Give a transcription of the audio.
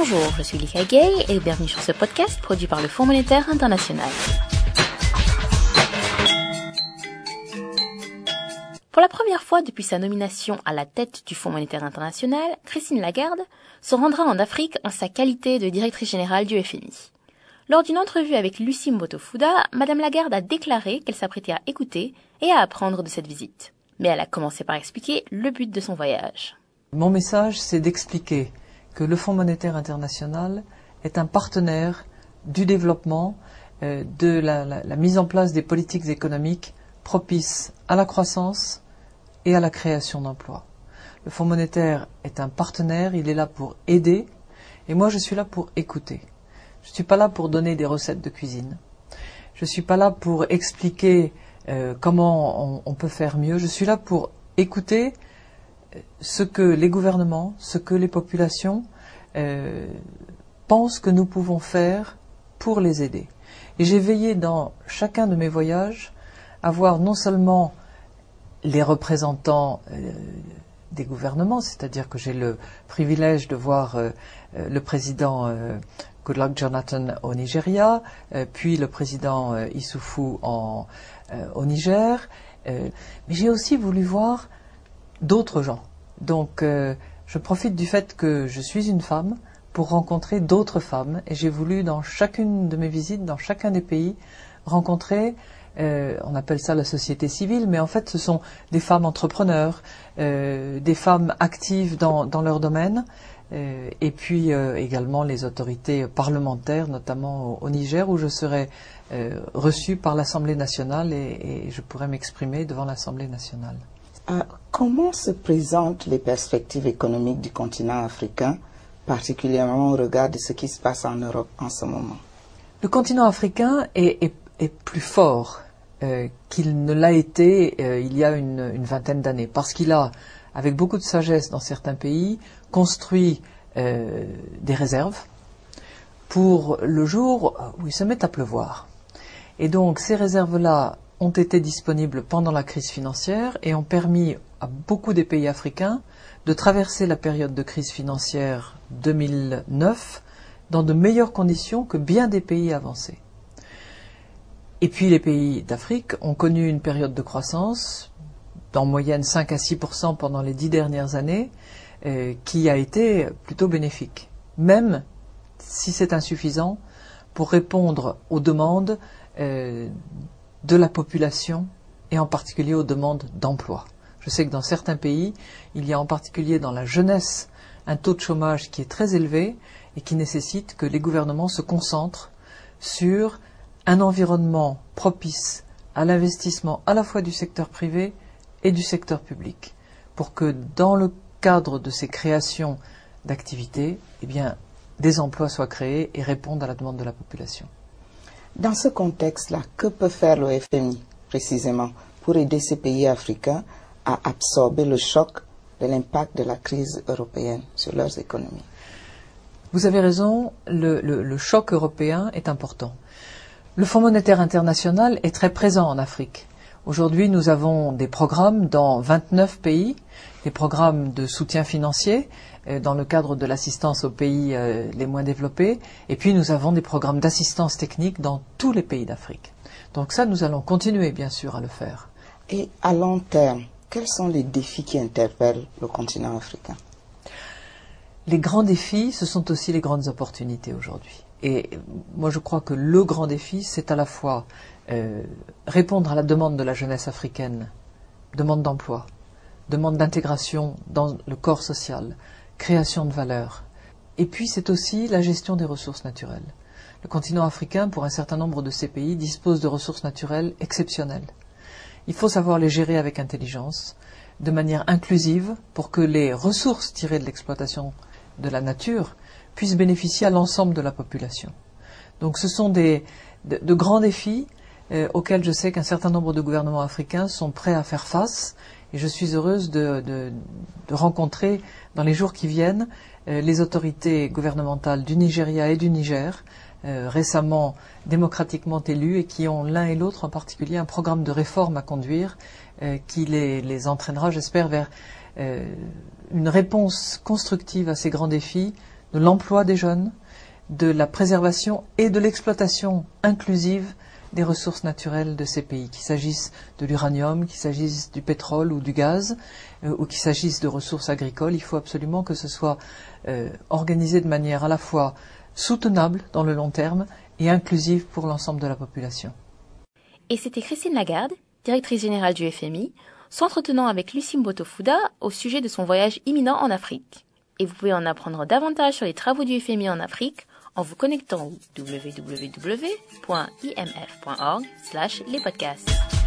Bonjour, je suis Lika Gay et bienvenue sur ce podcast produit par le Fonds monétaire international. Pour la première fois depuis sa nomination à la tête du Fonds monétaire international, Christine Lagarde se rendra en Afrique en sa qualité de directrice générale du FMI. Lors d'une entrevue avec Lucie Mbotofuda, Madame Lagarde a déclaré qu'elle s'apprêtait à écouter et à apprendre de cette visite. Mais elle a commencé par expliquer le but de son voyage. Mon message, c'est d'expliquer que le Fonds monétaire international est un partenaire du développement, euh, de la, mise en place des politiques économiques propices à la croissance et à la création d'emplois. Le Fonds monétaire est un partenaire, il est là pour aider, et moi je suis là pour écouter. Je ne suis pas là pour donner des recettes de cuisine. Je ne suis pas là pour expliquer euh, comment on, peut faire mieux. Je suis là pour écouter ce que les gouvernements, ce que les populations euh, pensent que nous pouvons faire pour les aider. Et j'ai veillé dans chacun de mes voyages à voir non seulement les représentants des gouvernements, c'est-à-dire que j'ai le privilège de voir le président Goodluck Jonathan au Nigeria, puis le président Issoufou euh, au Niger, euh, mais j'ai aussi voulu voir d'autres gens. Donc euh, je profite du fait que je suis une femme pour rencontrer d'autres femmes et j'ai voulu dans chacune de mes visites, dans chacun des pays, rencontrer on appelle ça la société civile, mais en fait ce sont des femmes entrepreneurs, des femmes actives dans, leur domaine, et puis également les autorités parlementaires, notamment au, Niger, où je serai euh, reçu par l'Assemblée nationale et, je pourrais m'exprimer devant l'Assemblée nationale. Euh, comment se présentent les perspectives économiques du continent africain, particulièrement au regard de ce qui se passe en Europe en ce moment? Le continent africain est, plus fort euh, qu'il ne l'a été il y a une vingtaine d'années, parce qu'il a, avec beaucoup de sagesse dans certains pays, construit des réserves pour le jour où il se met à pleuvoir. Et donc ces réserves-là ont été disponibles pendant la crise financière et ont permis à beaucoup des pays africains de traverser la période de crise financière 2009 dans de meilleures conditions que bien des pays avancés. Et puis les pays d'Afrique ont connu une période de croissance d'en moyenne 5 à 6% pendant les dix dernières années, euh, qui a été plutôt bénéfique, même si c'est insuffisant pour répondre aux demandes euh, de la population et en particulier aux demandes d'emploi. Je sais que dans certains pays, il y a en particulier dans la jeunesse un taux de chômage qui est très élevé et qui nécessite que les gouvernements se concentrent sur un environnement propice à l'investissement à la fois du secteur privé et du secteur public, pour que dans le cadre de ces créations d'activités, eh des emplois soient créés et répondent à la demande de la population. Dans ce contexte-là, que peut faire le FMI précisément pour aider ces pays africains à absorber le choc de l'impact de la crise européenne sur leurs économies? Vous avez raison, le, choc européen est important. Le Fonds monétaire international est très présent en Afrique. Aujourd'hui, nous avons des programmes dans 29 pays, des programmes de soutien financier euh, dans le cadre de l'assistance aux pays euh, les moins développés, et puis nous avons des programmes d'assistance technique dans tous les pays d'Afrique. Donc ça, nous allons continuer, bien sûr, à le faire. Et à long terme, quels sont les défis qui interpellent le continent africain? Les grands défis, ce sont aussi les grandes opportunités aujourd'hui. Et moi, je crois que le grand défi, c'est à la fois euh, répondre à la demande de la jeunesse africaine, demande d'emploi, demande d'intégration dans le corps social, création de valeur. Et puis c'est aussi la gestion des ressources naturelles. Le continent africain, pour un certain nombre de ces pays, dispose de ressources naturelles exceptionnelles. Il faut savoir les gérer avec intelligence, de manière inclusive, pour que les ressources tirées de l'exploitation de la nature puissent bénéficier à l'ensemble de la population. Donc ce sont des, de grands défis euh, auxquels je sais qu'un certain nombre de gouvernements africains sont prêts à faire face. Et je suis heureuse de, rencontrer dans les jours qui viennent euh, les autorités gouvernementales du Nigeria et du Niger, euh, récemment démocratiquement élus et qui ont l'un et l'autre en particulier un programme de réforme à conduire qui les, les entraînera, j'espère, vers une réponse constructive à ces grands défis de l'emploi des jeunes, de la préservation et de l'exploitation inclusive des ressources naturelles de ces pays, qu'il s'agisse de l'uranium, qu'il s'agisse du pétrole ou du gaz, euh, ou qu'il s'agisse de ressources agricoles, il faut absolument que ce soit euh, organisé de manière à la fois soutenable dans le long terme et inclusive pour l'ensemble de la population. Et c'était Christine Lagarde, directrice générale du FMI, s'entretenant avec Lucie Mbotofuda au sujet de son voyage imminent en Afrique. Et vous pouvez en apprendre davantage sur les travaux du FMI en Afrique en vous connectant au www.imf.org les podcasts.